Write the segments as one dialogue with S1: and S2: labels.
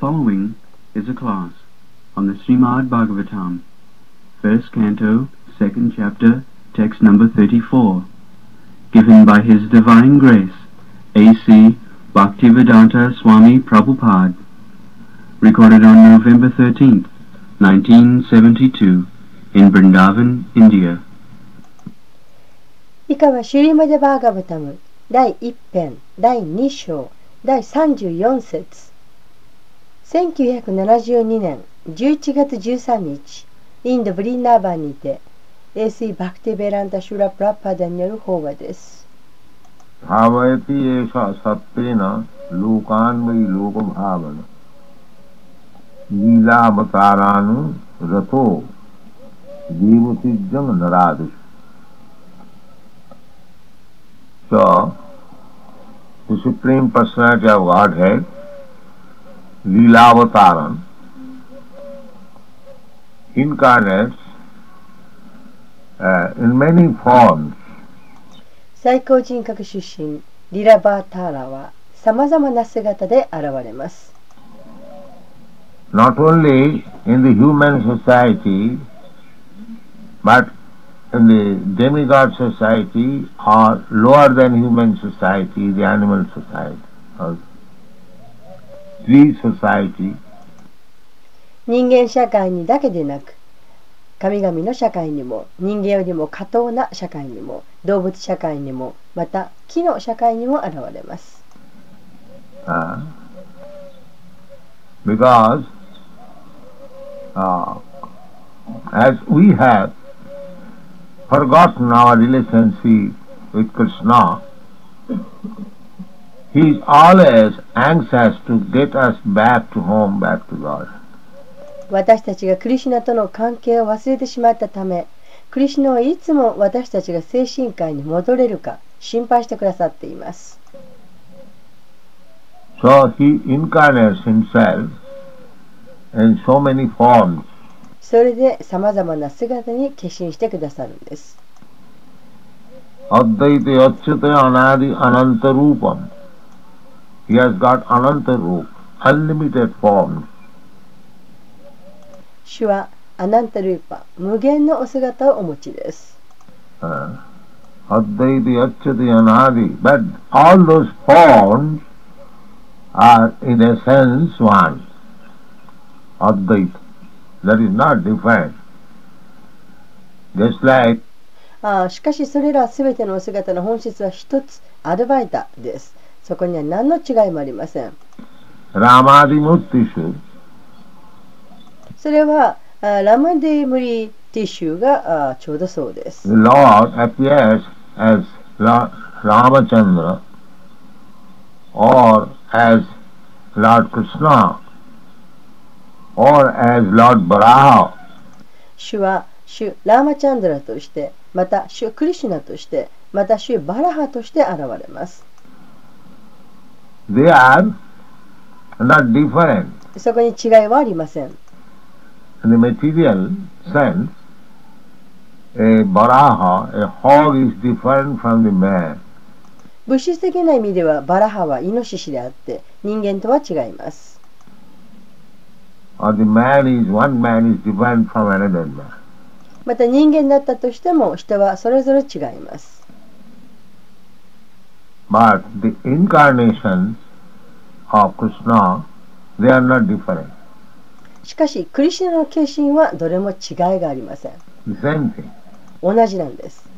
S1: following is a class on the Srimad Bhagavatam, first canto, second chapter, text number 34, given by His Divine Grace, A.C. Bhaktivedanta Swami Prabhupada, recorded on November 13th, 1972, in Vrindavan, India.
S2: 以下はシュリマデバーガバタム第1編第2章第34節 1972年11月13日インド・ブリンナーバンにて AC バクティベランタ・シュラ・プラッパダによる法話です
S3: भावयति एषा सत्तेन लोकान्वयि लोकभावन लीलावतारानु रथो देवतिजं नरादिषु So, the Supreme Personality of Godhead, Leelavataran, incarnates uh, in many forms.
S2: 最高人格出身リラバーターラはさまざまな姿で現れます
S3: not only in the human society, but in the demigod society or lower than human society, the animal society, or tree society,
S2: 人間社会にだけでなく神々の社会にも人間よりも過当な社会にも動物社会にもまた木の社会にも現れます
S3: uh, because uh, as we have forgotten our relationship with Krishna,
S2: 私たちがクリシナとの関係を忘れてしまったため、クリシナはいつも私たちが精神科に戻れるか心配してくださっています。
S3: So HIMSALS himself in so many forms.
S2: それでさまざまな姿に決心してくださるんです。
S3: アッダイテヨチテアナディアナントルーパム。He has got Ananta Rup, unlimited forms.
S2: 主はアナンタルーパ無限のお姿をお持ちです
S3: Uh, Advaita Yachyate Anadi. But all those forms are in a sense one. Advaita. That is not defined. Just like
S2: ああしかしそれらすべてのお姿の本質は一つアルバイタですそこには何の違いもありません。
S3: Ramadi Murtishu,
S2: それはあラマディムリティッシュがあちょうどそうです。
S3: The Lord appears as Ra- Ramachandra or as Lord Krishna or as Lord Varaha
S2: 主は主ラーマチャンドラとしてまた主クリシュナとしてまた主バラハとして現れます
S3: They are not different
S2: そこに違いはありません
S3: in the material sense. A Varaha, a hog is different from the man.
S2: 物質的な意味ではバラハはイノシシであって人間とは違います
S3: Or the man is, one man is different from another man.
S2: また人間だったとしても人はそれぞれ違います
S3: But the incarnations
S2: しかし、クリシナの化身はどれも違いがありません。同じなんです。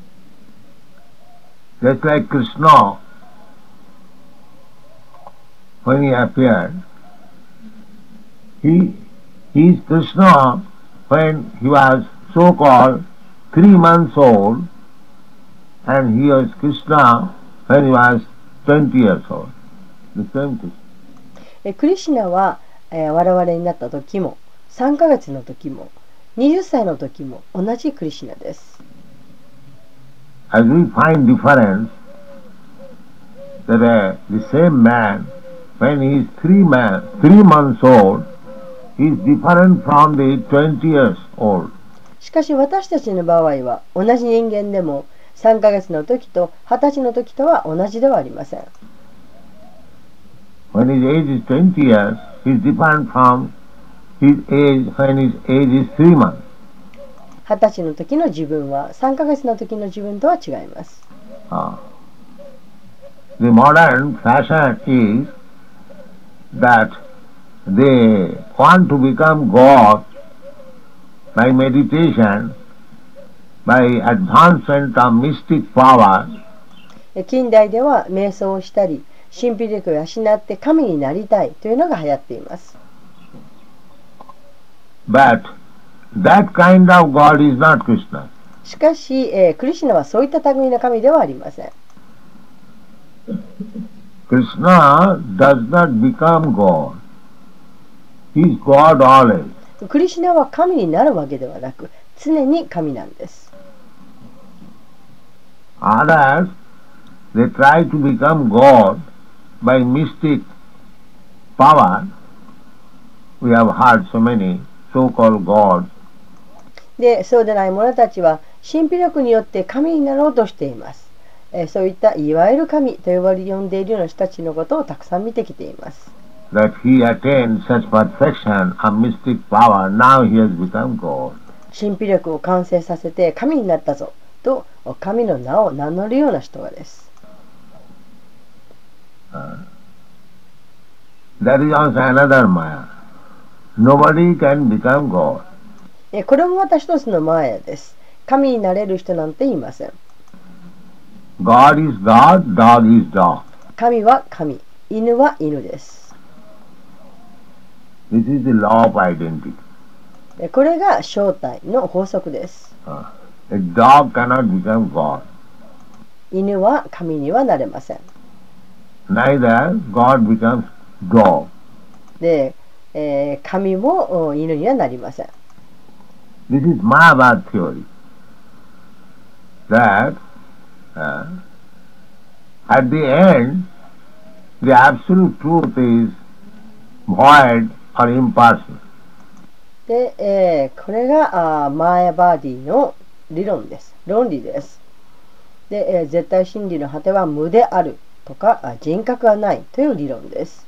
S3: 20 years old, the same Krishna.
S2: えクリシナは、え、我々になった時も3ヶ月の時も20歳の時も同じクリシナです。しかし私たちの場合は同じ人間でも3ヶ月の時と20歳の時とは同じではありません。
S3: when his age is 20 years, is different from his age when his age is 3 months.
S2: 二十歳の時の自分は3ヶ月の時の自分とは違います
S3: Ah. The modern fashion is that they want to become God by meditation, by advancement of mystic power,
S2: え近代では瞑想をしたり 神秘力を養って神になりたいというのが流行っています
S3: but that kind of God is not Krishna.
S2: しかし、えークリシュナはそういった類の神ではありません
S3: Krishna does not become God. He is God always.
S2: クリシュナは神になるわけではなく常に神なんです
S3: Others, they try to become God by mystic power. We have heard so many so-called gods.
S2: でそうでない者たちは神秘力によって神になろうとしています、えーそういったいわゆる神と呼ばれ呼んでいるような人たちのことをたくさん見てきています
S3: That he attained such perfection of mystic power, now he has become God.
S2: 神秘力を完成させて神になったぞと神の名を名乗るような人がです
S3: That is also another Maya. Nobody can become God.
S2: えーこれもまた一つのマヤです神になれる人なんていません
S3: God is God, dog is dog.
S2: 神は神犬は犬です
S3: This is the law of identity.
S2: えーこれが正体の法則です
S3: Uh, a dog cannot become God.
S2: 犬は神にはなれません
S3: Neither God becomes dog.
S2: で、えー神もお犬にはなりません
S3: This is Mayavad theory. That uh, at the end, the absolute truth is void or impersonal.
S2: で、えーこれがあーマーヤバーディの理論です論理ですで、えー絶対真理の果ては無であるとかあ人格はないという理論です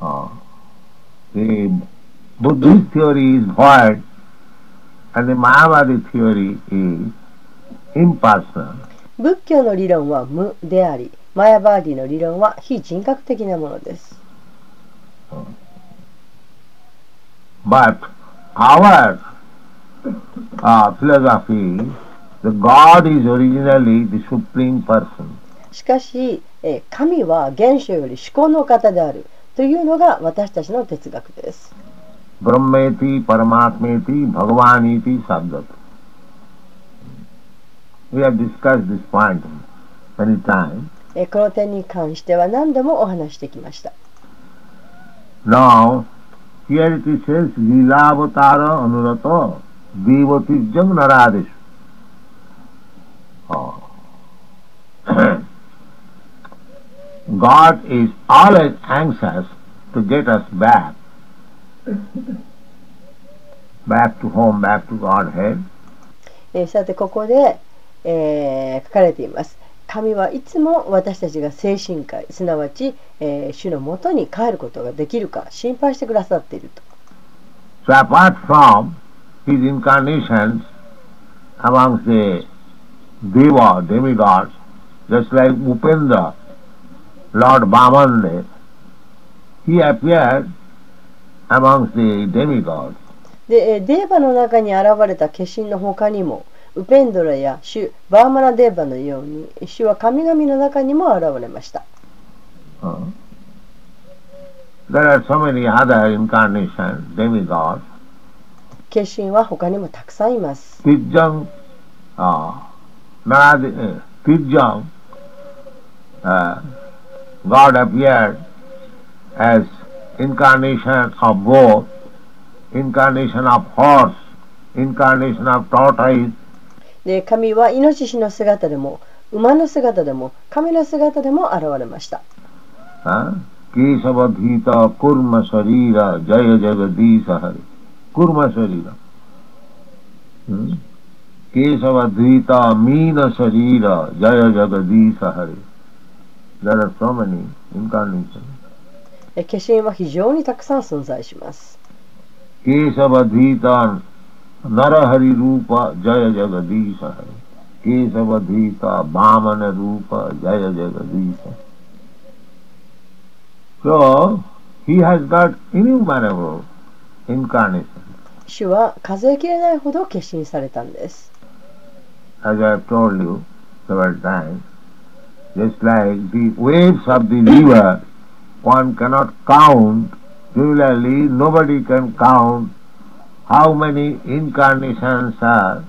S3: Uh, the Buddhist theory is void and the Mayavadi theory is impersonal.
S2: 仏教の理論は無でありマーヤバーディの理論は非人格的なものです
S3: But our uh, philosophy, the God is originally the supreme person.
S2: しかし、えー神は原初より思考の方であるというのが私たちの哲学です
S3: Brahmeti, Paramatmeti, Bhagavaniti, Sabdat. We have discussed this point many times.
S2: えーこの点に関しては何度もお話してきました
S3: Now, here it says, Lilavatara Anurata Devatijjam Naradeshu. Oh. God is always anxious to get us back. back to home, back to Godhead.
S2: えーさてここで、えー書かれています神はいつも私たちが精神科医すなわち、えー主のもとに帰ることができるか心配してくださっていると
S3: So apart from his incarnations amongst the Deva, demigods, just like Upendra, Lord Bhamande, he appeared amongst the demigods.
S2: で、えーデーバの中に現れた化身の他にもウペンドラやシュバーマラデーバのように主は神々の中にも現れました
S3: Uh, There are so many other incarnations, demigods.
S2: 化身は他にもたくさんいます
S3: Tijjang, uh, Naradi, uh, Tijjang, uh, God appeared as incarnation of boar, incarnation of horse, incarnation of tortoise.
S2: で神はイノシシの姿でも馬の姿でも神の姿でも現れました。
S3: ケーサバディータ、クルマサリーラ、ジャヤジャガディサハリ。クルマサリーラ。ケーサバディータ、ミーナサリーラ、ジャヤジャガディサハリ。There are so many incarnations.
S2: 化身は非常にたくさん存在します。
S3: ケシャバディタン、ナラハリルーパ、ジャヤジャガディーシャハリ。ケシャバディタ、バーマナルーパ、ジャヤジャガディーシャハリ。So, he has got innumerable incarnations.
S2: 主は数えきれないほど化身されたんです。
S3: As I have told you several times, just like the waves of the river, one cannot count, similarly nobody can count how many incarnations are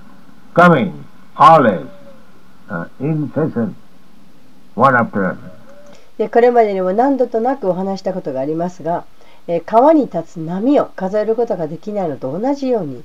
S3: coming, always, uh, incessant, one after another.
S2: でこれまでにも何度となくお話したことがありますが、えー川に立つ波を数えることができないのと同じように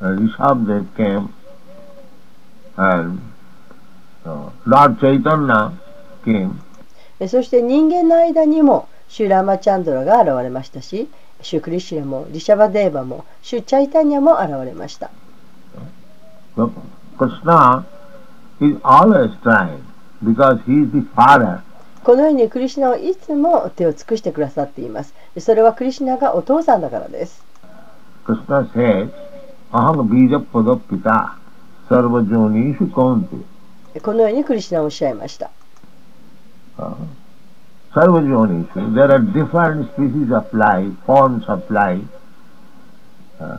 S3: uh, Rishabdev came, and uh, Lord Chaitanya came.
S2: えそして人間の間にもシュラマチャンドラが現れましたしシュクリシュラもリシャバデーバもシュチャイタニャも現れました
S3: So Krishna is always trying because he is the father.
S2: このようにクリシュナはいつも手を尽くしてくださっていますそれはクリシュナがお父さんだからです
S3: Krishna says, Aham bija pada pita sarva jonishu kaunte.
S2: このようにクリシュナはおっしゃいました
S3: Uh, sarva jonishu. There are different species of life, forms of life. Uh,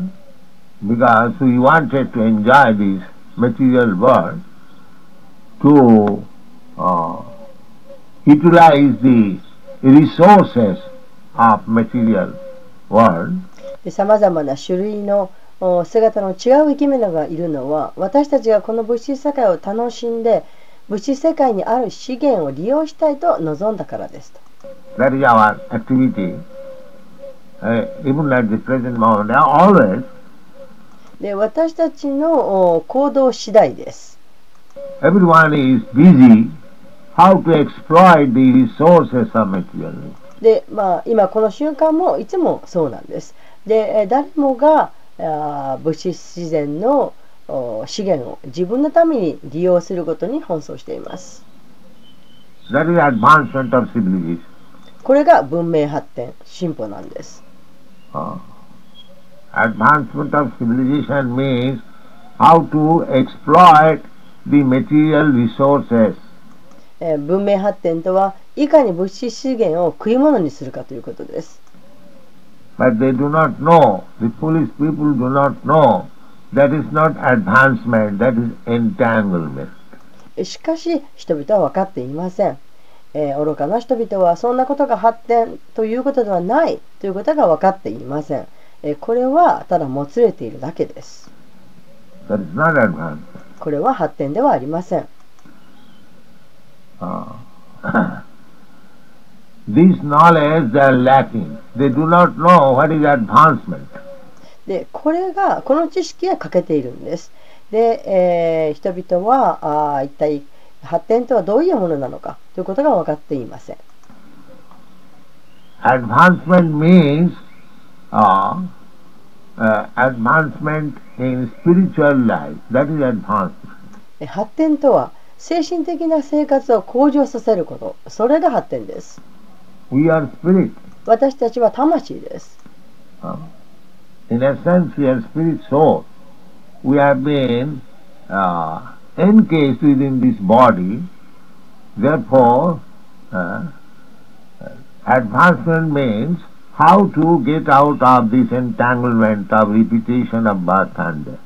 S3: because we wanted to enjoy this material world to uh, utilize the resources of material world.
S2: さまざまな種類のお 姿の違う生き物がいるのは私たちがこの物質世界を楽しんで物質世界にある資源を利用したいと望んだからですと
S3: That is our activity. Uh, even at the present moment, always
S2: で私たちのお行動次第です
S3: everyone is busy how to exploit the resources of material.
S2: で、まあ、今この瞬間もいつもそうなんですでえー誰もが物資自然の資源を自分のために利用することに奔走しています。これが文明発展、進歩なんです。ええ文明発展とはいかに物資資源を食い物にするかということです。
S3: But they do not know, the foolish people do not know that is not advancement, that is entanglement.
S2: えしかし人々は分かっていません、えー愚かな人々はそんなことが発展ということではないということが分かっていません、えーこれはただもつれているだけです
S3: That is not advancement.
S2: これは発展ではありません
S3: Uh, this knowledge they are lacking. They do not know what is advancement.
S2: でこれがこの知識が欠けているんですで、えー人々はあー一体発展とはどういうものなのかということが分かっていません
S3: Advancement means uh, uh, advancement in spiritual life. That is advancement.
S2: え発展とは精神的な生活を向上させることそれが発展です
S3: We are spirit.
S2: 私たちは魂です
S3: Uh, in essence, we are spirit soul. We have been uh, encased within this body. Therefore, uh, advancement means how to get out of this entanglement of repetition of birth and death.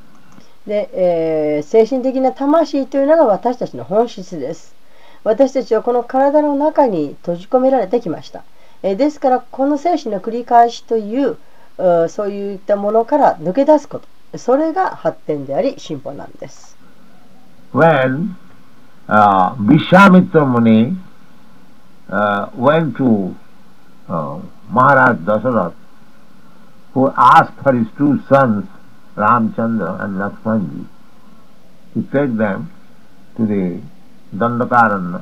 S2: で、えー精神的な魂というのが私たちの本質です 私たちはこの体の中に閉じ込められてきました、えーですからこの精神の繰り返しといううそういったものから抜け出すことそれが発展であり進歩なんです
S3: When uh, Vishwamitra Muni uh, went to uh, Maharaj Dasarath, who asked for his two sons, Ramchandra and Lakshmanji, to take them to the Dandakaranya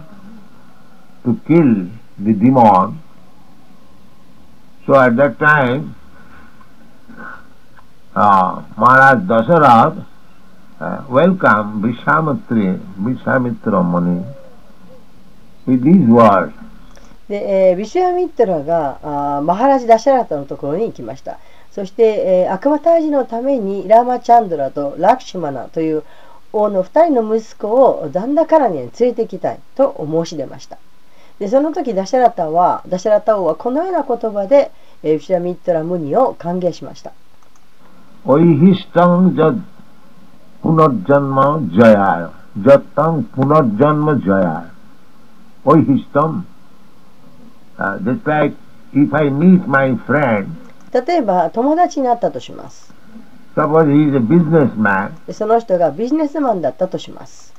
S3: to kill the demon. So at that time, uh, Maharaj Dasarath uh, welcomed Vishamitri, Vishamitra Muni with these words.
S2: で、えービシュアミットラがあマハラジ・ダシャラタのところに行きましたそして、えー悪魔退治のためにラーマチャンドラとラクシュマナという王の2人の息子をダンダカラニに連れてきたいと申し出ましたでその時ダシャラタはダシャラタ王はこのような言葉で、えービシュアミットラ・ムニを歓迎しました
S3: Oihistang jad punarjanma jayaya. Jattang punarjanma jayaya. Oihistam. Uh, just like if I meet my friend,
S2: 例えば友達になったとしますでその人がビジネスマンだったとします。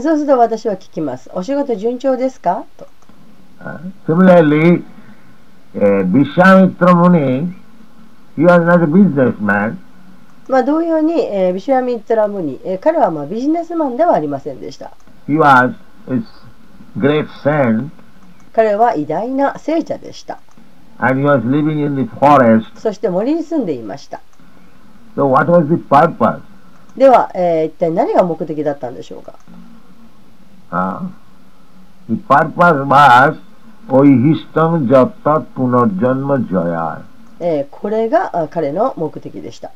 S2: そうすると私は聞きます。お仕事順調ですか？と。
S3: ええビシャミトムニ、ー
S2: まあ同様に、えー、ビシュアミトラムニ、えー、彼はまあビジネスマンではありませんでした。彼は偉大な聖者でした。
S3: and he was living in the forest.
S2: そして森に住んでいました。
S3: So what was the purpose?
S2: では、えー一体何が目的だったんでしょうか
S3: Uh, the purpose was Oihistam Jattat Punarjanma Jaya.
S2: えーこれがあ彼の目的でした。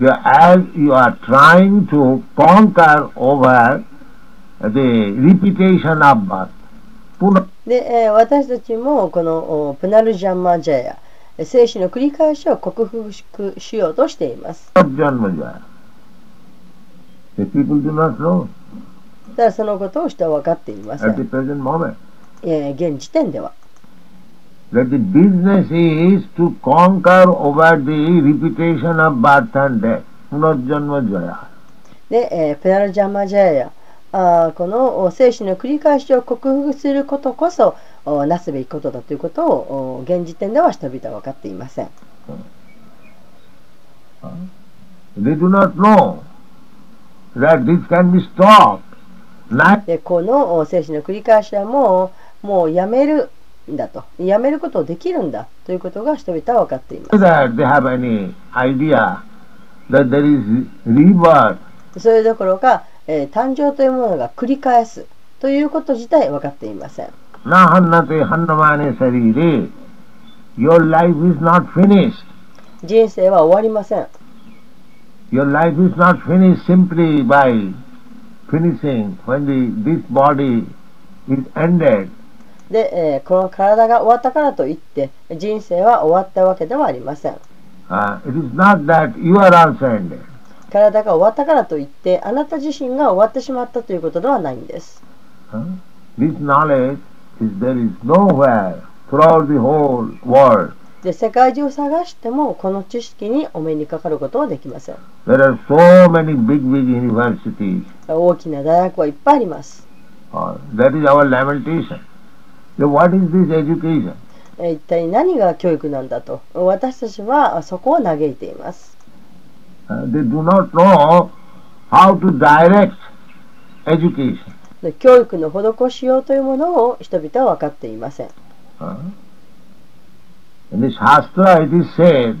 S3: You- As you are trying to conquer over the repetition of birth,
S2: で、えー私たちもこのおプナルジャンマジャヤ、えー生死の繰り返しを克服しようとしています。
S3: Janma Jaya. The people do not know
S2: ただそのことを人は分かっていませ
S3: at the
S2: ん。
S3: present moment.
S2: えー現時点では。
S3: That the business is to conquer over the repetition of birth and death.
S2: で、えーペナルジャンマジャヤあこのお生死の繰り返しを克服することこそなすべきことだということを現時点では人々は分かっていません。
S3: They do not know that this can be stopped.
S2: でこのお生死の繰り返しはもうもうやめるん。だとやめることをできるん。だということが人々は分かっています。
S3: that they have any idea that there is rebirth.
S2: それどころか、えー誕生というものが繰り返すということ自体分かっていません。
S3: Na hannate hannamane sarire. Your life is not finished.
S2: 人生は終わりません。
S3: Your life is not finished simply by finishing when the, this body is ended.
S2: で、えーこの体が終わったからといって人生は終わったわけではありません。
S3: Uh, it is not that you are also ended.
S2: 体が終わったからといってあなた自身が終わってしまったということではないんです。
S3: This knowledge is there is nowhere throughout the whole world.
S2: で世界中を探してもこの知識にお目にかかることはできません。
S3: There are so many big, big universities.
S2: 大きな大学はいっぱいあります。
S3: Uh, that is our lamentation. What is this education?
S2: えー一体何が教育なんだと私たちはあそこを嘆いています。
S3: Uh, they do not know how to direct education.
S2: で教育の施しようというものを人々は分かっていません。
S3: Uh, in the Shastra it is said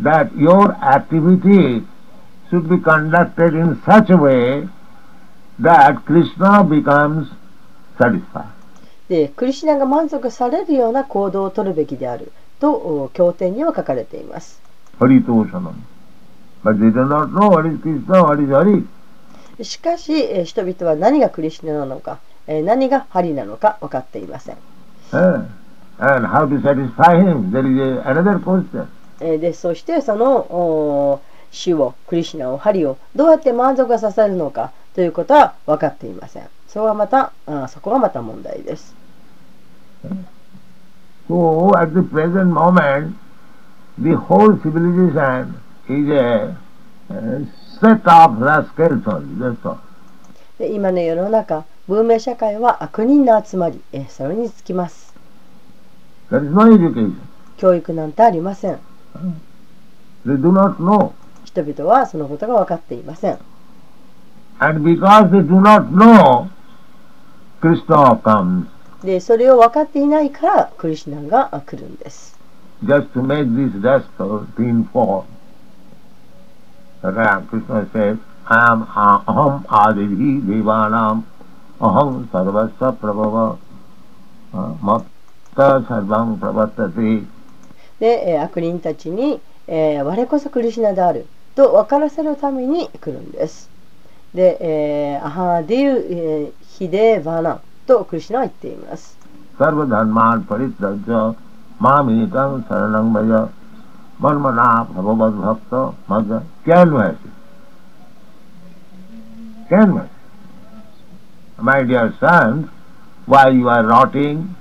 S3: that your activity should be conducted in such a way that Krishna becomes satisfied.
S2: でクリシュナが満足されるような行動をとるべきであるとお経典には書かれています。
S3: Haritoshanam. But they do not know what is Krishna, what is Hari.
S2: しかし、えー人々は何がクリシュナなのか、えー何がハリなのか分かっていません。
S3: Eh? And how to satisfy him? There is a, another question.
S2: えーでそしてそのお主をクリシュナをハリをどうやって満足させるのかということは分かっていません。それはまたあそこはまた問題です。
S3: So at the present moment, the whole civilization ide で。
S2: で今の世の中、文明社会は悪人の集まり、えそれに尽きます。教育なんてありません。人々はそのことが分かっていません。
S3: And
S2: でそれを分かっていないから、クリシナが来るんです。
S3: Raya Krishna says, I am Aham Adihi Devanam Aham Sarvasa Prabhava Matta Sarvam Prabhatati
S2: で、えー、悪人たちに、えー、我こそクリシナである。と分からせるために来るんです。で、えー、アハーディウ、えー、ヒデーバナ。とクリシナは言っています。
S3: サルバダンマーパリッジャーマーミニタンサラナンバヤ mamikam saranam vaja manmana bhagavad bhakta madhya canvas. Canvas. My dear sons, while you are rotting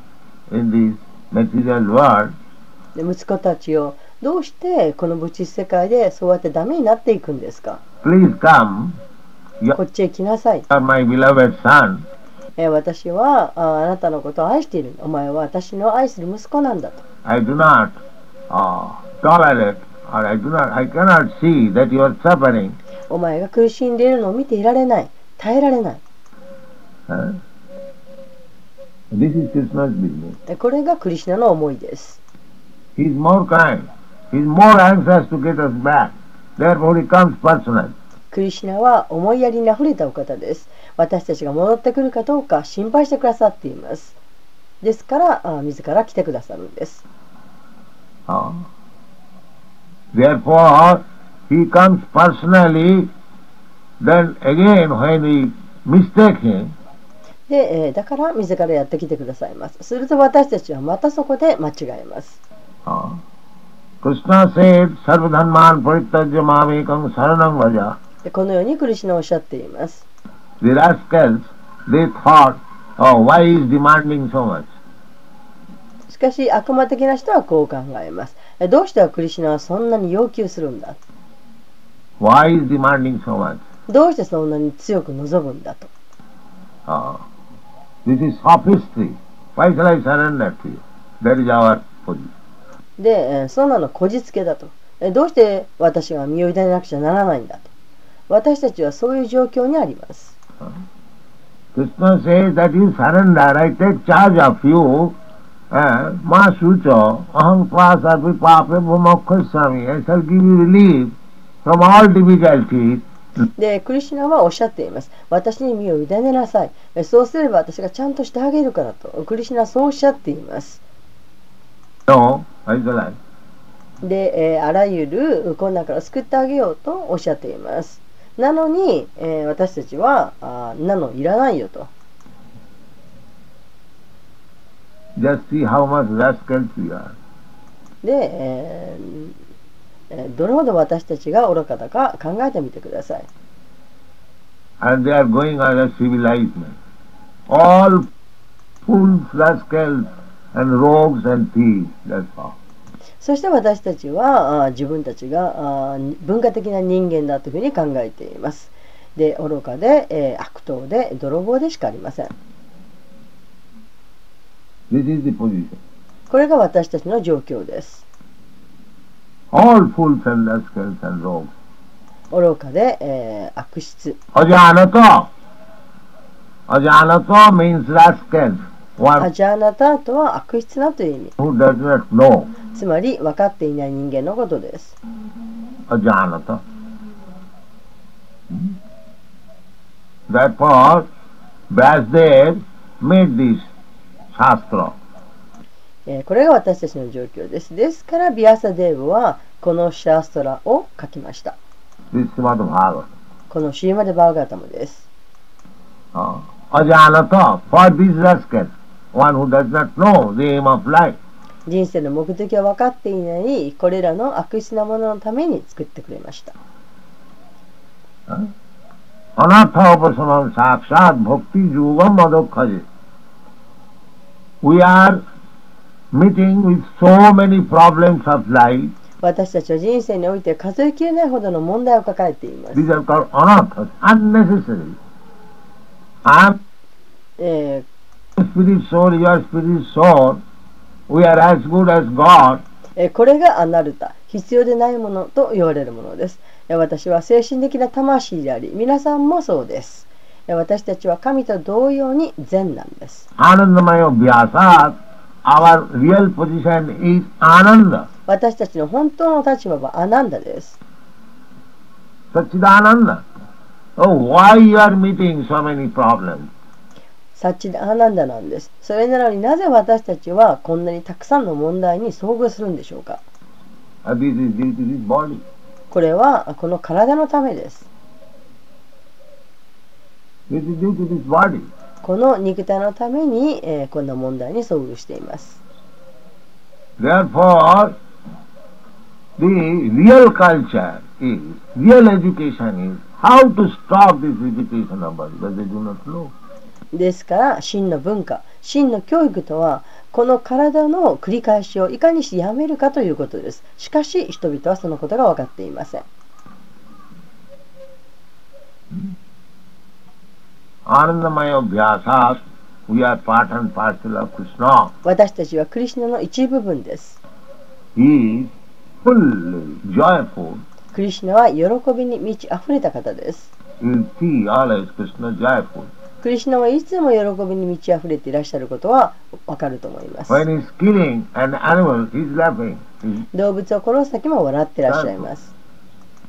S3: in this material world,
S2: で息子たちをどうしてこの物質世界でそうやってダメになっていくんですか
S3: please come.
S2: こっちへ来なさい、
S3: my beloved son.
S2: えー私はああなたのことを愛しているお前は私の愛する息子なんだと
S3: I do not uh, scarlet,
S2: お前が苦しんでいるのを見ていられない、耐えられない。えこれがクリシナの思いです。クリシナは思いやりにあれたお方です。私たちが戻ってくるかどうか心配してくださっています。ですから、自ら来てくださるんです。
S3: Huh? Therefore he comes personally. Then again when we mistake him,
S2: で、えーだから自らやってきてくださいますすると私たちはまたそこで間違えます
S3: uh, Krishna said, Sarvadhanman paritajya mamekam saranam vaja.
S2: でこのようにクリシュナはおっしゃっています
S3: The rascals, they thought, oh, why is demanding so much?
S2: しかし悪魔的な人はこう考えますえどうしてクリシュナはそんなに要求するんだ
S3: Why is demanding so much?
S2: どうしてそんなに強く望むんだと
S3: Uh, this is sophistry. Why shall I surrender to you? That is our position.
S2: で、えーそんなのこじつけだとえどうして私が身を委ねなくちゃならないんだと私たちはそういう状況にあります
S3: Krishna says that you surrender, I take charge of you. Uh, Ma Shucho, Aham Tvasarvi Pape Bhumokkhassami. I shall give you relief from all difficulties.
S2: でクリシュナはおっしゃっています私に身を委ねなさいえそうすれば私がちゃんとしてあげるからとクリシュナはそうおっしゃっています
S3: No?
S2: で、えーあらゆる困難から救ってあげようとおっしゃっていますなのに、えー私たちはあーなのいらないよと
S3: Just see how much rascals we are.
S2: で、えーえーどれほど私たちが愚かだか考えてみてください
S3: And they are going on a civilized man. All fools, rascals, and rogues and thieves. That's all.
S2: そして私たちはあー自分たちがあー文化的な人間だというふうに考えていますで愚かで、えー悪党で泥棒でしかありません
S3: This is the position.
S2: これが私たちの状況です
S3: All fools and rascals and rogues.
S2: 愚かで、えー悪質
S3: Ajanato. Ajanato means rascals.
S2: アジャーナタとは悪質なという意味
S3: who does not know.
S2: つまり分かっていない人間のことです
S3: Ajanato. Hmm? Therefore, Vyasdev made this
S2: これが私たちの状況です。ですから、ビアサデーブはこのシャストラを書きました。このシーマデバーガータムです。人生の目的は分かっていない、これらの悪質なもののために作ってくれました。
S3: アナタオパソサーサブ、ボクティジューガンマドカジ。We are meeting with so many problems of life.
S2: 私たちは人生において数えきれないほどの問題を抱えています。
S3: These are called anarthas, unnecessary.
S2: え
S3: spirit soul, your spirit soul. We are as good as God.
S2: ーえーこれがアナルタ、必要でないものと言われるものです。えー私は精神的な魂であり、皆さんもそうです。私たちは神と同様に善なんです。私たちの本当の立場はアナンダです。
S3: サチダアナンダ。Oh, why
S2: you are meeting チダアナンダなんです。それなのになぜ私たちはこんなにたくさんの問題に遭遇するんでしょうかこれはこの体のためです。この肉体のために、え、こんな問題に遭遇しています。ですから、真の文化、真の教育とは、この体の繰り返しをいかにしてやめるかということです。しかし、人々はそのことが分かっていません。
S3: Anandamaya Vyasat, we are part and parcel of Krishna.
S2: 私たちはクリシュナの一部分です
S3: He is fully joyful.
S2: クリシュナは喜びに満ち溢れた方です
S3: You see always Krishna joyful.
S2: クリシュナはいつも喜びに満ち溢れていらっしゃることは分かると思います
S3: When he is killing an animal, he is laughing.
S2: 動物を殺す時も笑ってらっしゃいます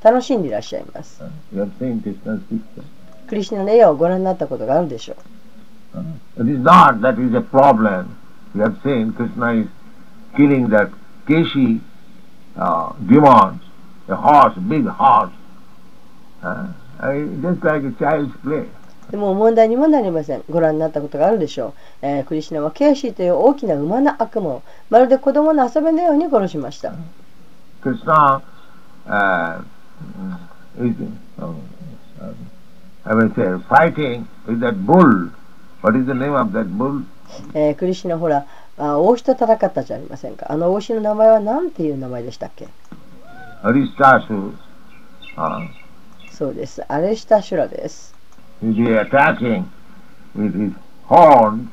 S2: 楽しんでいらっしゃいます
S3: You have seen Krishna's picture.
S2: クリシュナの絵をご覧になったことがあるでしょう
S3: It is not that is a problem. You have seen Krishna is killing that Keshi uh, demons, a horse, big horse. Uh, just like a child's play.
S2: でも問題にもなりません。ご覧になったことがあるでしょう。えークリシュナはケイシーという大きな馬の悪魔をまるで子供の遊びのように殺しました。
S3: Krishna uh, is, uh, uh, I will say, fighting with that bull. What is the name of that bull?
S2: えークリシュナほらあ、王子と戦ったじゃありませんか。あの王子の名前は何ていう名前でしたっけ
S3: Aristasu. Uh,
S2: そうです。アレシタシュラです。
S3: he is attacking with his horns.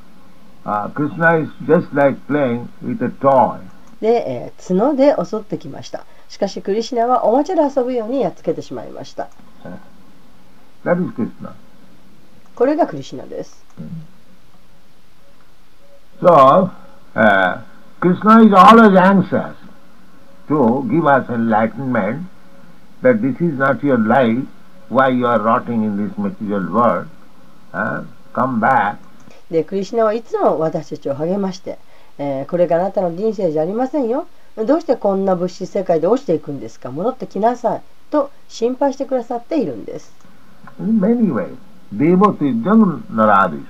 S3: Uh, Krishna is just like playing with a toy.
S2: で、えー角で襲ってきました。しかしクリシュナはおもちゃで遊ぶようにやっつけてしまいました。
S3: ラルフ・ケスナー
S2: これがクリシナです。クリシナは、いつも私たちを励まして、これがあなたの人生じゃありませんよ。どうしてこんな物資世界で落ちていくんですか？戻ってきなさい。と心配してくださっているんです。
S3: In many ways. Devati Jagannaradis.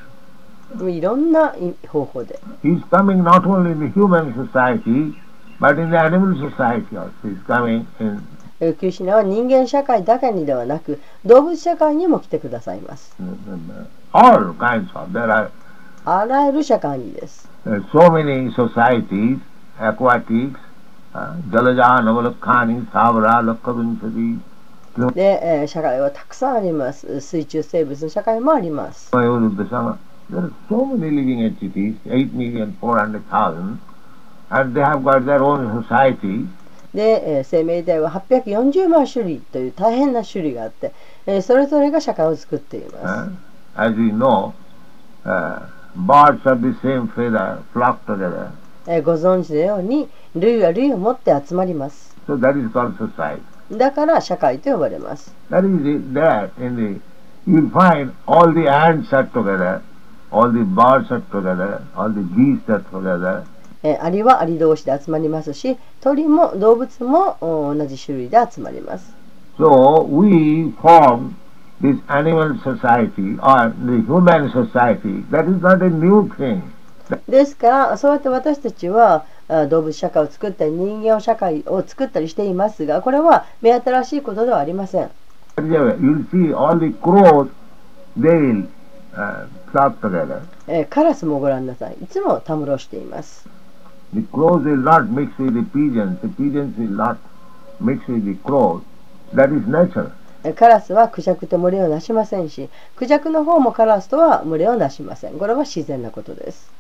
S2: いろんな方法で。
S3: He is coming not only in the human society, but in the animal society also. He is coming in,
S2: えークリシュナは人間社会だけにではなく、動物社会にも来てくださいます。
S3: all kinds of. There are
S2: あらゆる社会にです。
S3: uh, so many societies, aquatics, uh, Jalaja, Navalakhani, Savara, Lakkavinsati,
S2: で、えー、社会はたくさんあります。水中生物の社会もあります。で、えー、生命体は840万種類という大変な種類があって、えー、それぞれが社会を作っています。ええご存知のように、類は類を持って集まります。だから社会と呼ばれます。
S3: That is it there in the, you will find all the ants are together, all the birds are together, all the geese are together.
S2: えーアリはアリ同士で集まりますし、鳥も動物もお同じ種類で集まります。
S3: So we form this animal society or the human society. That is not a new thing.
S2: ですから、そうやって私たちはあ動物社会を作ったり人間社会を作ったりしていますがこれは目新しいことではありません。カラスもご覧なさい。いつもたむろしています。カラスはクジャクと群れをなしませんし、クジャクの方もカラスとは群れをなしません。これは自然なことです。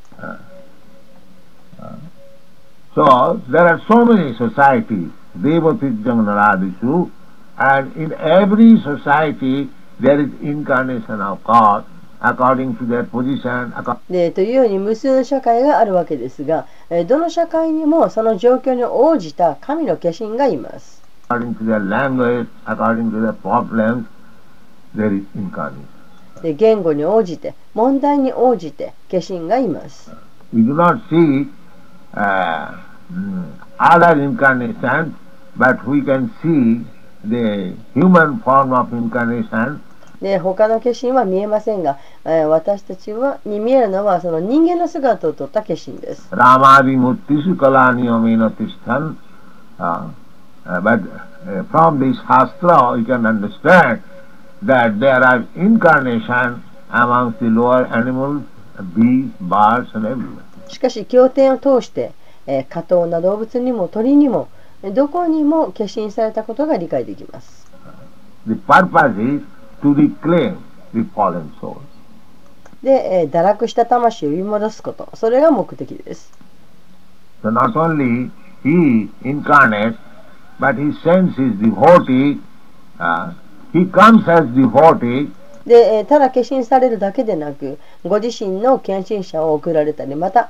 S3: So there are so many societies, Devatijam Naradishu, and in every society there is incarnation of God according to their position,
S2: でというように無数の社会があるわけですがえどの社会にもその状況に応じた神の化身がいます
S3: according to their language, according to their problems, there is incarnation.
S2: で言語に応じて問題に応じて化身がいます
S3: We do not see uh, mm, other incarnations, but we can see the human form of incarnation
S2: で他の化身は見えませんが、えー私たちはに見えるのはその人間の姿をとった化身です
S3: Ramadimuttisu kalaniyamena tishtan. Uh, uh, but uh, from this shastra you can understand that there are incarnation amongst the lower animals, bees, birds and everywhere.
S2: しかし経典を通して、えー、下等な動物にも鳥にもえどこにも化身されたことが理解できます
S3: The purpose is to reclaim the fallen soul.
S2: で、えー堕落した魂を呼び戻すことそれが目的です
S3: So not only he incarnates, but he sends his devotee, uh, he comes as devotee
S2: で、えーただ化身されるだけでなくご自身の献身者を送られたりまた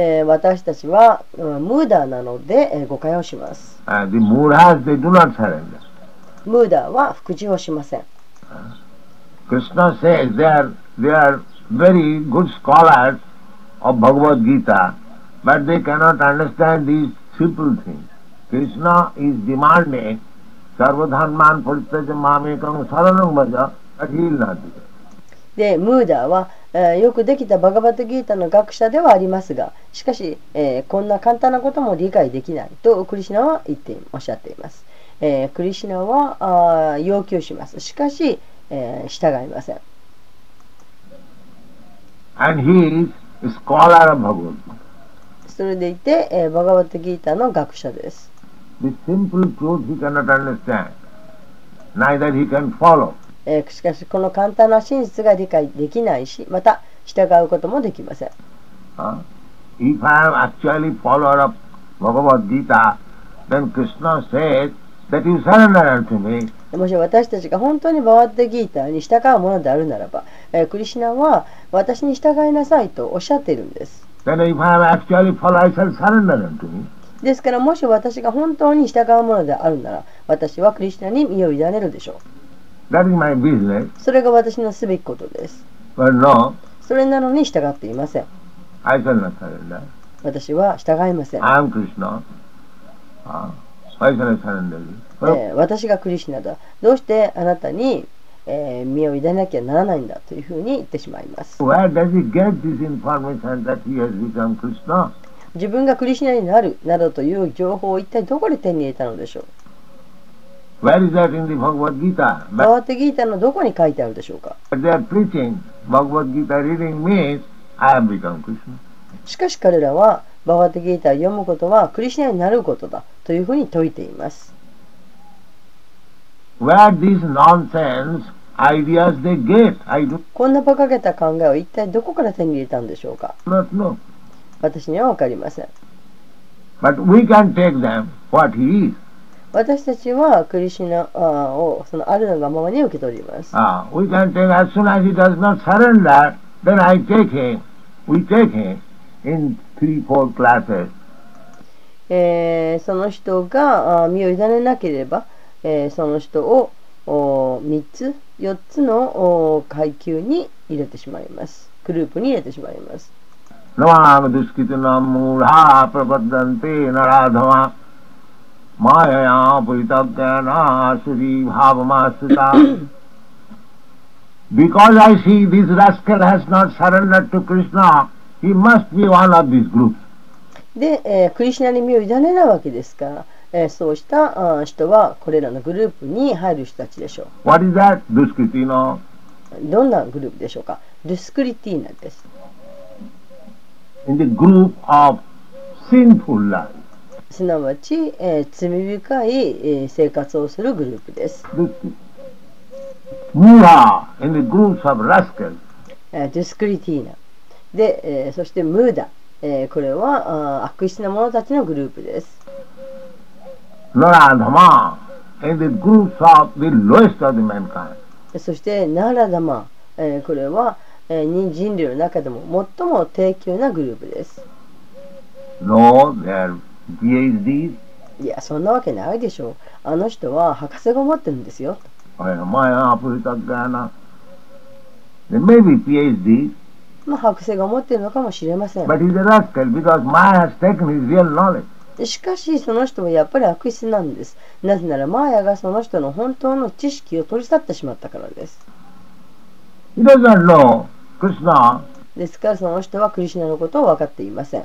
S2: えー私たちは、うんムーダーなので、えー誤解をします
S3: Uh, the murahas, they do not surrender.
S2: ムーダーは服従をしません
S3: Krishna says they are, they are very good scholars of Bhagavad Gita, but they cannot understand these simple things. Krishna is demanding Sarvadhanman Parittaja Mamekam Saranam Bhaja, but he will not do it.
S2: でムーダーは、えーよくできたバガバットギータの学者ではありますがしかし、えーこんな簡単なことも理解できないとクリシュナは言っておっしゃっています、えークリシュナはあー要求します。しかし、えー従いません。
S3: And he is scholar of Bhagavad.
S2: それでいて、えーバガバットギータの学者です。
S3: The simple truth he cannot understand, neither he can follow.
S2: えーしかしこの簡単な真実が理解できないしまた従うこともできません
S3: Huh? If I am actually follower of Bhagavad Gita, then Krishna says that you surrender unto me.
S2: もし私たちが本当にバワットギーターに従うものであるならば、えークリシュナは私に従いなさいとおっしゃっているんです
S3: Then if I am actually follower, I shall surrender unto me.
S2: ですからもし私が本当に従うものであるなら私はクリシュナに身を委ねるでしょそれが私のすべきことです。それなのに従っていません。私は従いません。私がクリシナだ。どうしてあなたに、えー、身を委ねなきゃならないんだというふうに言ってしまいます。自分がクリシナになるなどという情報を一体どこで手に入れたのでしょう？
S3: Where is that in the Bhagavad Gita?
S2: バ
S3: But
S2: ワットギータのどこに書いてあるでしょうか
S3: they are preaching Bhagavad Gita reading means I have become Krishna.
S2: しかし彼らはバワットギータを読むことはクリシュナになることだというふうに説いています
S3: Where these nonsense ideas they get, I do
S2: こんな馬鹿げた考えを一体どこから手に入れたんでしょうか
S3: not know.
S2: 私には分かりません
S3: But we can take them what he is.
S2: 私たちはクリシュナあーをそのあるのがままに受け取ります
S3: Ah, we can take as soon as he does not surrender, then I take him. We take him in three, four classes.
S2: えーその人があー身を委ねなければ、えーその人をお3つ4つのお階級に入れてしまいますグループに入れてしまいます
S3: नवाग दुष्कृत न मूढ़ा प्रबद्धन्ते नराधमा Mayayapuritabdhyana Because I see this rascal has not surrendered to Krishna, he must be one of these groups.
S2: で、えー、クリシナに身を委ねないわけですから、えー、そうした人はこれらのグループに入る人たちでしょう。
S3: What is that? ド
S2: ゥスクリティーナどんなグループでしょうかドゥスクリティーナです。
S3: In the group of sinful life.
S2: すなわち、えー罪深い、えー生活をするグループです。
S3: Duskrit. Mura in the groups of rascals.
S2: えードゥスクリティーナ。で、えーそしてムーダ。えーこれはあー悪質な者たちのグループです。
S3: Naradhama in the groups of the lowest of the mankind.
S2: そしてナーラダマ、えーこれは、えーに人類の中でも最も低級なグループです。
S3: No, they PhD?
S2: いや、そんなわけないでしょう。あの人は博士が思ってるんですよ。
S3: お前はアプリタガーナ。で、あ PhD?
S2: まあ、博士が思ってるのかもしれません。
S3: で
S2: しかし、その人はやっぱり悪質なんです。なぜなら、マーヤがその人の本当の知識を取り去ってしまったからです。
S3: He
S2: ですから、その人はクリシナのことを分かっていません。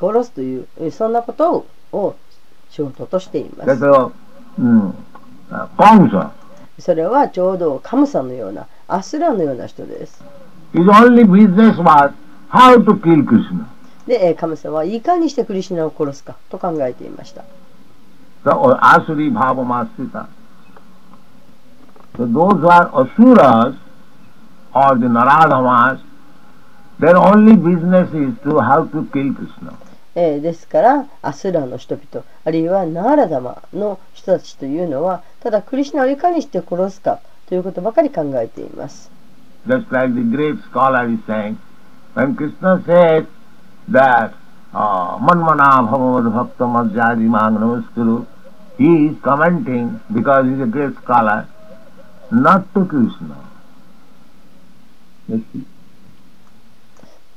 S2: 殺すというそんなことを仕事としています。れはちょうどカムさのようなアスラのような人です。でカムさんはいかにしてクリシナを殺すかと考えていました。
S3: アスリバーバマスティタ So those who are asuras or the naradhamas, their only business is to how to kill ですね
S2: えー、ですからアスラの人々あるいはナーラダマの人たちというのはただクリュナをいかにして殺すかということばかり考えています。
S3: Thank you.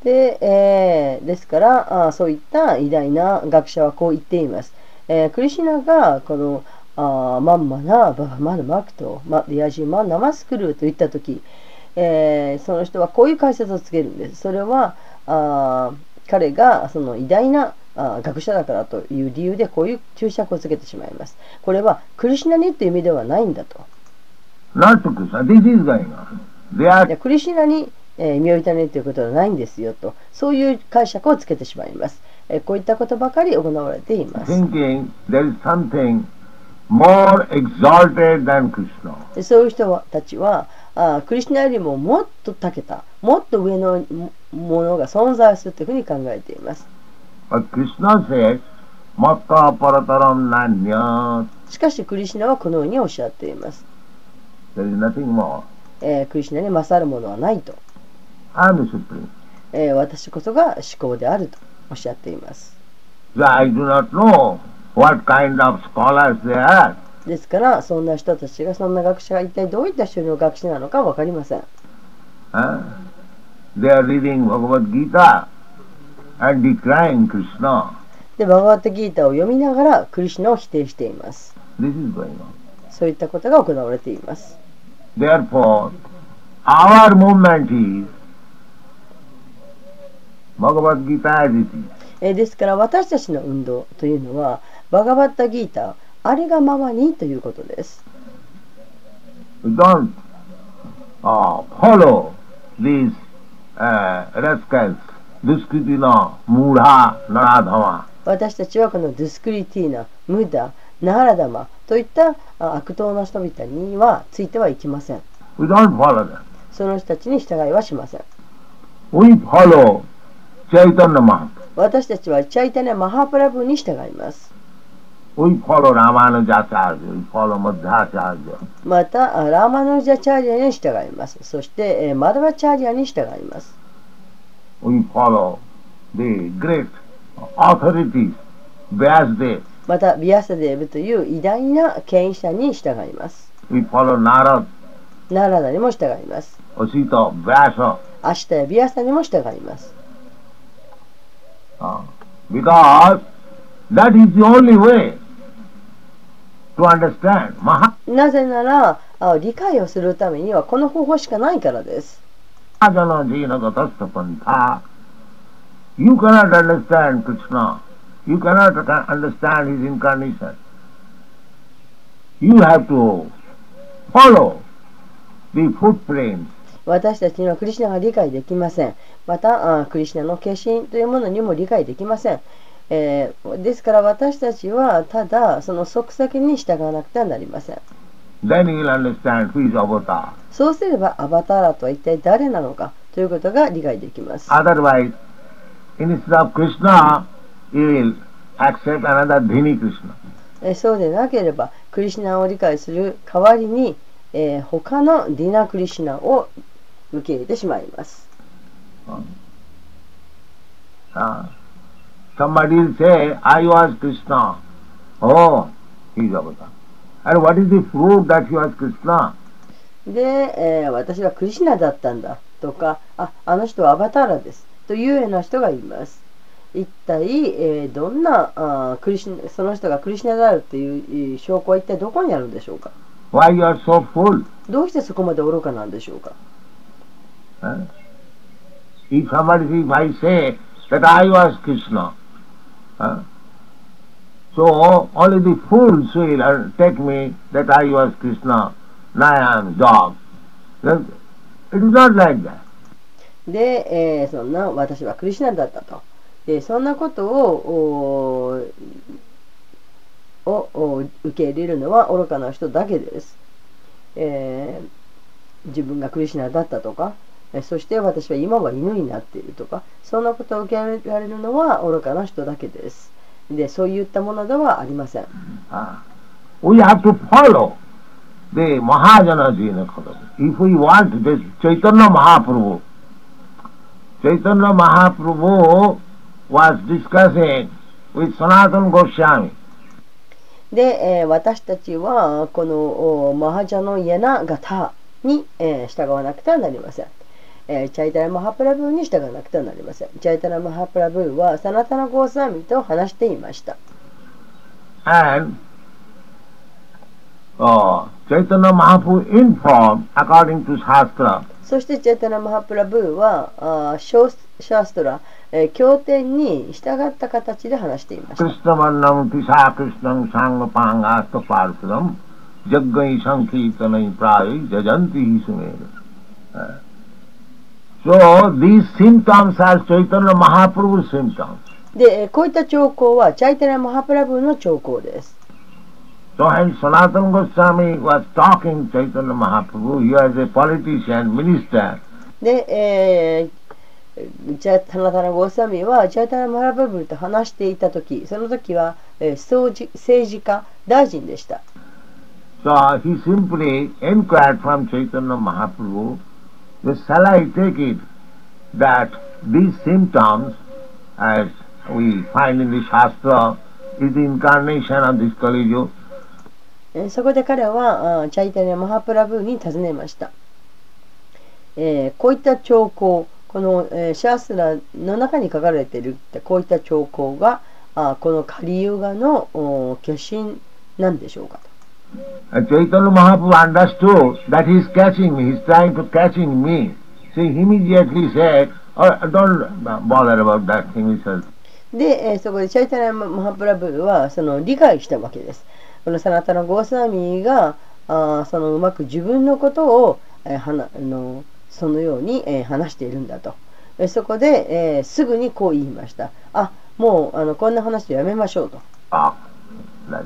S2: で、えーですからあーそういった偉大な学者はこう言っています。えークリシュナがこのあーマンマナババマルマクトマディアジマナマスクルと言った時、えーその人はこういう解説をつけるんです。それはあー彼がその偉大なあー学者だからという理由でこういう注釈をつけてしまいます。これはクリシュナにという意味ではないんだと。クリシュナに、えー身を委ねるということはないんですよとそういう解釈をつけてしまいます、えーこういったことばかり行われています
S3: thinking there is something more exalted than Krishna.
S2: でそういう人たちはあークリシュナよりももっと長けたもっと上のもものが存在するというふうに考えています.しかしクリシュナはこのようにおっしゃっています.えークリシュナに勝るものはないと、
S3: I'm the supreme.
S2: えー、私こそが思考であるとおっしゃっています。ですから、そんな人たちが、そんな学者が一体どういった種類の学者なのかわかりません。で、バガワッタ・ギータを読みながら、クリスナを否定しています。そういったことが行われています。
S3: バガバッギータティ。
S2: え、ですから私たちの運動というのはバガバッタギータあれがままにということです。
S3: Don't、follow these、redskins。
S2: 私たちはこのドゥスクリティーナ、ムダ、ナラダマといった、uh, 悪党の人々にはついてはいきません。
S3: We don't follow them.
S2: その人たちに従いはしません。
S3: We follow
S2: 私たちはチャイタネ・マハプラブに従います。またあラーマヌジャチャーリアに従います。そして、えーマダバチャーリアに従います.またビアサデーブという偉大な権威者に従います。ナラダにも従います.アシタやビアサにも従います。
S3: Uh, because that is the only way to understand.
S2: なぜならあ理解をするためにはこの方法しかないからです。
S3: You cannot understand Krishna. You cannot ca- understand his incarnation. You have to follow the footprints
S2: 私たちにはクリシナが理解できません。またあクリシナの化身というものにも理解できません。えーですから私たちはただその即先に従わなくてはなりません。
S3: then you will understand who is avatar.
S2: そうすればアバターラとは一体誰なのかということが理解できます。
S3: Otherwise, instead of Krishna, you will accept another Dhini Krishna.
S2: えーそうでなければクリシナを理解する代わりに、えー他のディナ・クリシナを受け入れてしまいます。
S3: Uh, somebody will say, I was Krishna. Oh, he is avatar. And what is the proof that he was Krishna?
S2: で、えー私はクリシナだったんだとかああの人はアバターラですというような人がいます一体、えーどんなあークリシナその人がクリシナであるというえー証拠は一体どこにあるんでしょうか
S3: ？Why you are so full?
S2: どうしてそこまで愚かなんでしょうか？
S3: Huh? If somebody, if I say that I was Krishna, huh? so only the fools will take me that I was Krishna, now I am dog. It is not like that.
S2: で、えーそんな私はクリシナだったとでそんなことをおを受け入れるのは愚かな人だけです、えー自分がクリシナだったとかそして私は今は犬になっているとかそんなことを受け入れられるのは愚かな人だけですでそういったものではありません
S3: Ah. We have to follow the Mahajana Jina. If we want this Chaitanya Mahaprabhu, Chaitanya Mahaprabhu was discussing with Sanatana Goswami.
S2: で、えー私たちはこのおマハジャのヤナガタに、えー従わなくてはなりません、えー、チャイタラムハプラブーに従わなくてはなりません。チャイタラムハプラブーはサナタナゴースワミと話して
S3: Chaitanya Mahaprabhu
S2: チャイタナマハプラブーはあーシ,ャストラ、えー、経典に従った形で話しています。ク
S3: リスタンサンガパンガストパ、インプライ、ジャジャンティヒスメール。So these symptoms are Chaitanya Mahaprabhu's symptoms.
S2: で、えーこういった兆候はチャイタラ・マハプラブーの兆候です
S3: So when Sanatana Goswami was talking Chaitanya Mahaprabhu, he was a politician, minister.
S2: で、えー、ジャタナタナゴーサミはジャタナ・マラバブルと話していた時その時は、えー政治家大臣でした
S3: So he simply inquired from Chaitanya Mahaprabhu, shall I take it that these symptoms, as we find in the Shastra, is the incarnation of this Kali Yuga?
S2: そこで彼はチャイタニア・マハプラブーに尋ねました、えーこういった兆候この、えーシャースラの中に書かれているこういった兆候があこのカリユガのお化身なんでしょうかと
S3: And Chaitanya Mahaprabhu understood that he is catching me, he is trying to catching me. So he immediately said, oh, don't bother about that thing, says.
S2: で、えーそこでチャイタナ・マハプラブーはその理解したわけです。このサナタナ・ゴーサーミーがあーそのうまく自分のことを、えーはなあのそのように、えー話しているんだと。えーそこで、えーすぐにこう言いました。あもうあのこんな話をやめましょうと。
S3: Ah. Then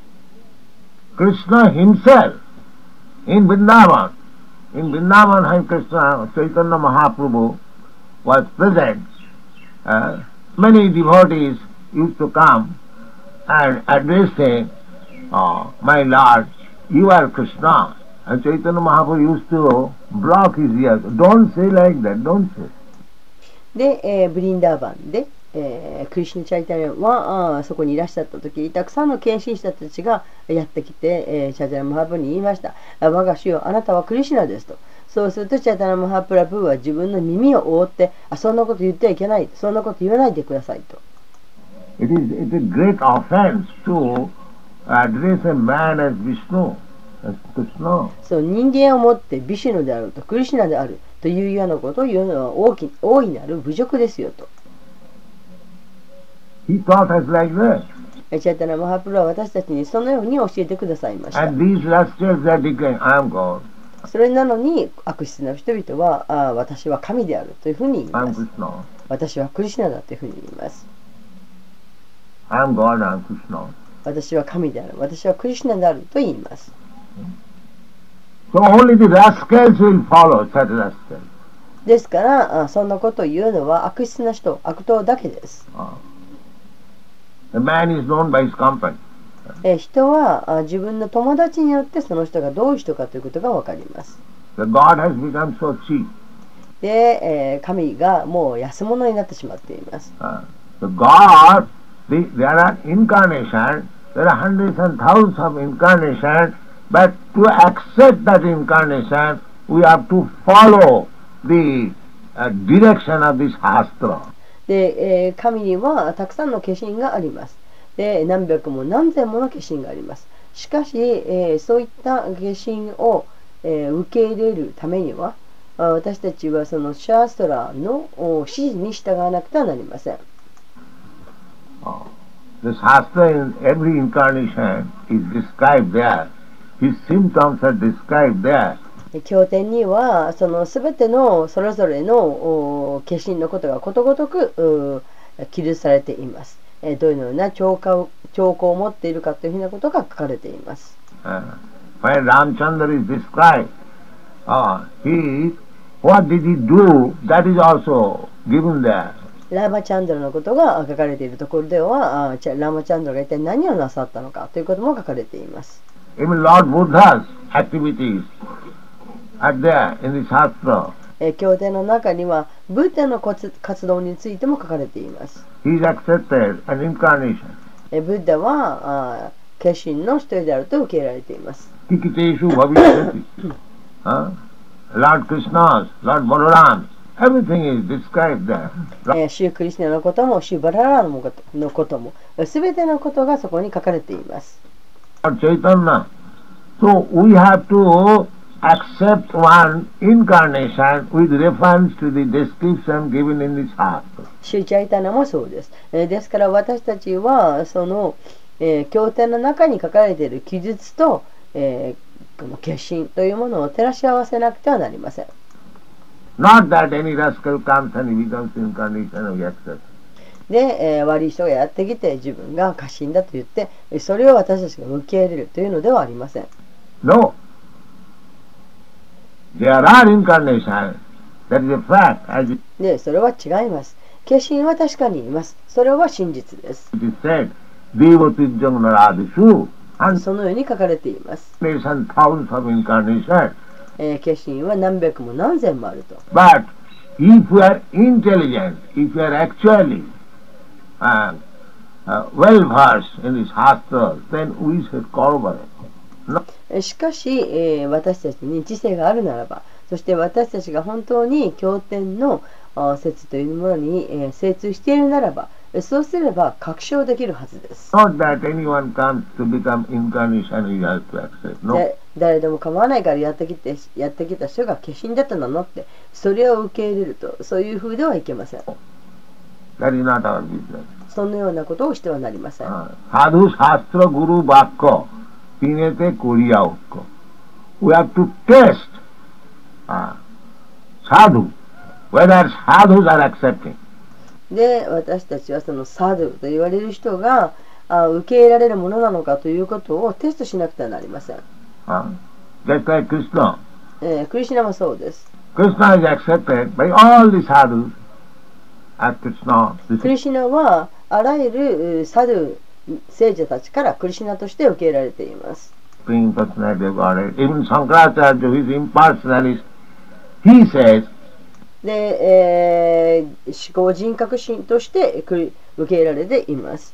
S3: Krishna himself in Vrindavan, in Vrindavan, Hare Krishna, Chaitanya Mahaprabhu was present. Uh, many devotees used to come and address him, uh, My Lord, you are Krishna. And Chaitanya Mahaprabhu used to block his ears. Don't say like that, don't say.
S2: で、えーブリンダーバンで、 えークリシュナ・チャイタリアンはあーそこにいらっしゃった時たくさんの献身者たちがやってきて、えーチャイタリアン・マハプラブに言いました。あ我が主よあなたはクリシュナですと。そうするとチャイタリアン・マハプラブは自分の耳を覆ってあそんなこと言ってはいけないそんなこと言わないでくださいと。
S3: It is it is a great offense to address a man as Vishnu, as Krishna.
S2: そう人間をもってビシュヌであるとクリシュナであるというようなことを言うのは大き大いなる侮辱ですよと
S3: He taught us like that.
S2: えチャイタリアン・マハプラブは私たちにそのように教えてくださいました
S3: And these rascals are declaring, I am God,
S2: それなのに悪質な人々はあー私は神であるというふうに言います.私はクリシュナだというふうに言います.私は神である私はクリシュナであると言います
S3: So only the rascals will follow such rascals.
S2: ですからあそんなことを言うのは悪質な人悪党だけです、
S3: Uh, the man is known by his company.
S2: えー人はあ自分の友達によってその人がどういう人かということが分かります
S3: The God has become so cheap.
S2: で、えー神がもう安物になってしまっています
S3: Uh, the God, the, there are incarnations, there are hundreds and thousands of incarnations, but to accept that incarnation, we have to follow the uh, direction of this Shastra.
S2: で、えー神にはたくさんの化身があります。で、何百も何千もの化身があります。しかし、えーそういった化身を、えー受け入れるためには、私たちはそのシャーストラの指示に従わなくてはなりません。
S3: The Shastra in every incarnation is described there. His symptoms are described there.
S2: 経典には、そのすべてのそれぞれのお化身のことがことごとくう記述されています。えーどういうような兆候を兆候を持っているかというふうなことが書かれています。
S3: Uh, when Ramchandra is described, uh, he, what did he do, that is also given there.
S2: ラーマチャンドラのことが書かれているところでは、ラーマチャンドラが一体何をなさったのかということも書かれています。
S3: Even Lord Buddha's activities
S2: 経典の中には、ブッダの活動についても書かれています。ブッダは化身の一人であると受け入れられています。シュ ー・クリスナのこともシュー・バラランのこともすべてのことがそこに書かれています。
S3: チェイタンナ。So we have to accept one incarnation with reference to the description given in the Shastra.
S2: シューチャイタナもそうです。えーですから私たちは、その、えー経典の中に書かれている記述と、えーこの化身というものを照らし合わせなくてはなりません。
S3: Not that any rascal comes and becomes incarnation we accept.
S2: で、えー悪い人がやってきて自分が過信だと言ってえーそれを私たちが受け入れるというのではありません。
S3: No. There are incarnations. That is a fact. As it
S2: で、それは違います。化身は確かにいます。それは真実です。
S3: is said, Devatijjam Naradishu,
S2: そのように書かれています。
S3: incarnation, thousands of incarnations.
S2: えー化身は何百も何千もあると。
S3: But if we are intelligent, if we are actually uh, uh, well versed in the Shastra, then we should corroborate.
S2: えーしかし、えー、私たちに知性があるならば、そして私たちが本当に経典の説というものに、えー、精通しているならば、そうすれば確証できるはずです。誰でも構わないからやってきてやってきた人が化身だったなのって、それを受け入れると、そういうふうではいけません。そのようなことをしてはなりません。
S3: We have to test uh, sadhu, whether sadhus are accepted.
S2: で、私たちはそのサドゥと言われる人があ受け入れられるものなのかということをテストしなくてはなりません。
S3: Just like
S2: えー、クリスナもそうです。
S3: クリスナは accepted by all the sadhus as Krishna.
S2: クリスナはあらゆるサドゥ聖者たちからクリシナとして受け入れられています。で、えー、思考人格心として受け入れられています。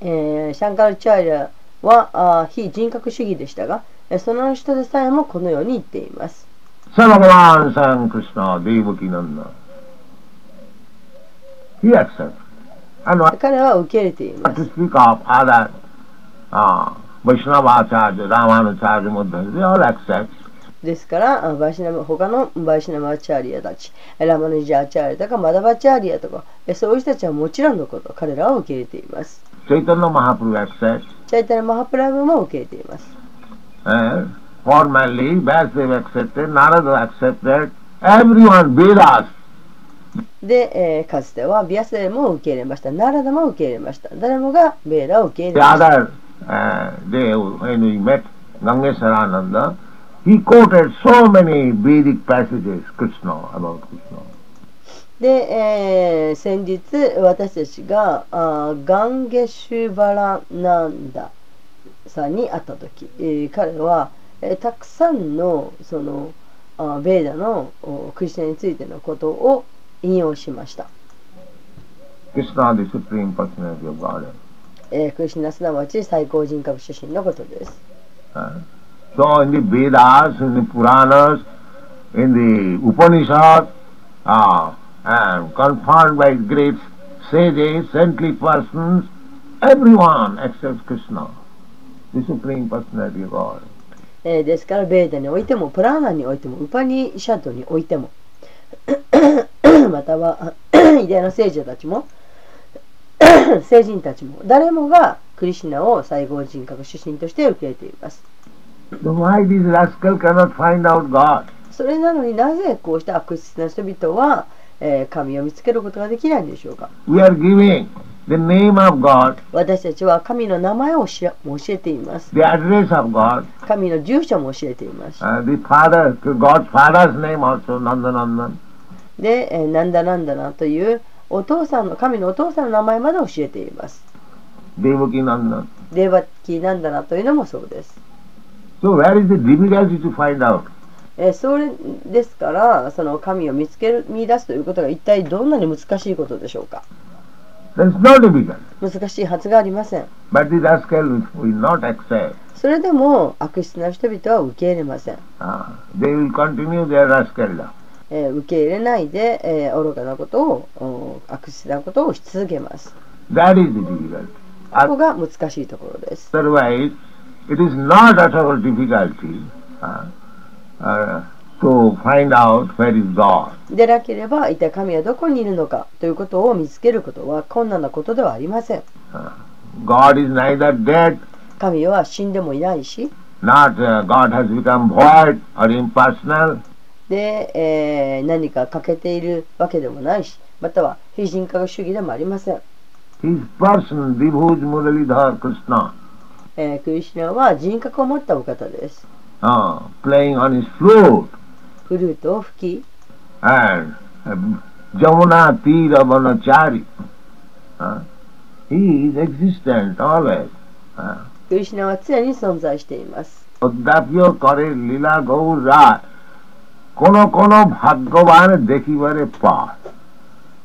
S2: えー、シャンカルチャイラはあ非人格主義でしたが、その人でさえもこのように言っています。
S3: サラバーン・サン・クリ
S2: スナ・ディーブ・キナン
S3: ナ。
S2: あ
S3: の彼は受け入れています。
S2: ですから、バイシナム他のバシナマチャーリアたち、ラマネジャーチャーリアとかマダバチャーリアとか、そういう人たちはもちろんのこと、彼らは受け入れています。チャイタナ・マハプラブも受け入れています。
S3: Formally, Vasudev accepted, Narada accepted, everyone,
S2: で、えーかつてはビアスレも受け入れました。ナラダも受け入れました。誰もがベーラを受け入れました
S3: other uh, when we met Gangeswarananda, he quoted so many Vedic passages, Krishna, about Krishna.
S2: で、えー先日私たちがあーガンゲシュバラナンダさんに会った時、えー彼は、えーたくさんのそのあーベーダのおクリスチャンについてのことを引用しました、
S3: Krishna, the Supreme Personality of Godhead.
S2: えークリシナすなわち最高人格出身のことです
S3: Uh, so in the Vedas, in the Puranas, in the Upanishads, uh, and confirmed by great sages, saintly persons, everyone accepts Krishna, the Supreme Personality of God.
S2: えーですからベーダにおいてもプラーナにおいてもウパニシャッドにおいても または 偉大な聖者たちも 聖人たちも誰もがクリシナを最高人格主神として受け入れています?それなのになぜこうした悪質な人々は、えー神を見つけることができないんでしょうか
S3: ？We are giving the name of God,
S2: 私たちは神の名前を教えています
S3: the address of God,
S2: 神の住所も教えています
S3: uh, the Father, God's Father's name also.
S2: で、えーなんだなんだなというお父さんの神のお父さんの名前まで教えています.デーバキーなんだなというのもそうです。
S3: So where is the difficulty to find out?
S2: えーそれですから、その神を見つける、見出すということが一体どんなに難しいことでしょうか。難しいはずがありません。それでも悪質な人々は受け入れません。受け入れないで愚かなことを悪質なことをし続けます。ここが難しいところです。
S3: それは
S2: でなければ一体神はどこにいるのかということを見つけることは困難なことではありません。死んでもいないし、
S3: not,
S2: え、何か欠けているわけでもないし、または非人格主義でもありません。
S3: His person, Vibhuj Muralidhar
S2: えー、クリシナは人格を持ったお方です。
S3: Playing on his flute.
S2: フルートを吹き、
S3: and um, Jamuna Tira Vanachari. Uh, he is existent always. Uh,
S2: クリシュナは常に存在しています。
S3: অদ্যাপিও করে লীলা গৌর রাত কোন কোন ভাগ্যবান দেখিবারে পার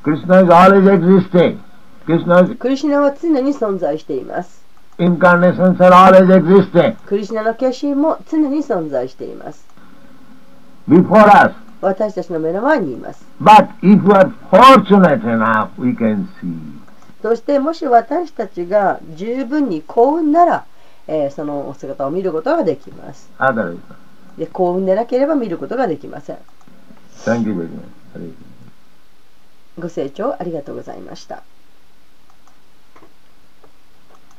S3: Krishna is always existing Krishna's
S2: クリシュナは常に存在しています。
S3: incarnations are always existing
S2: クリシュナの化身も常に存在しています。 私たちの目の前にいます。そしてもし私たちが十分に幸運なら、えー、そのお姿を見ることができます。で幸運でなければ見ることができません。ご清聴ありがとうございました。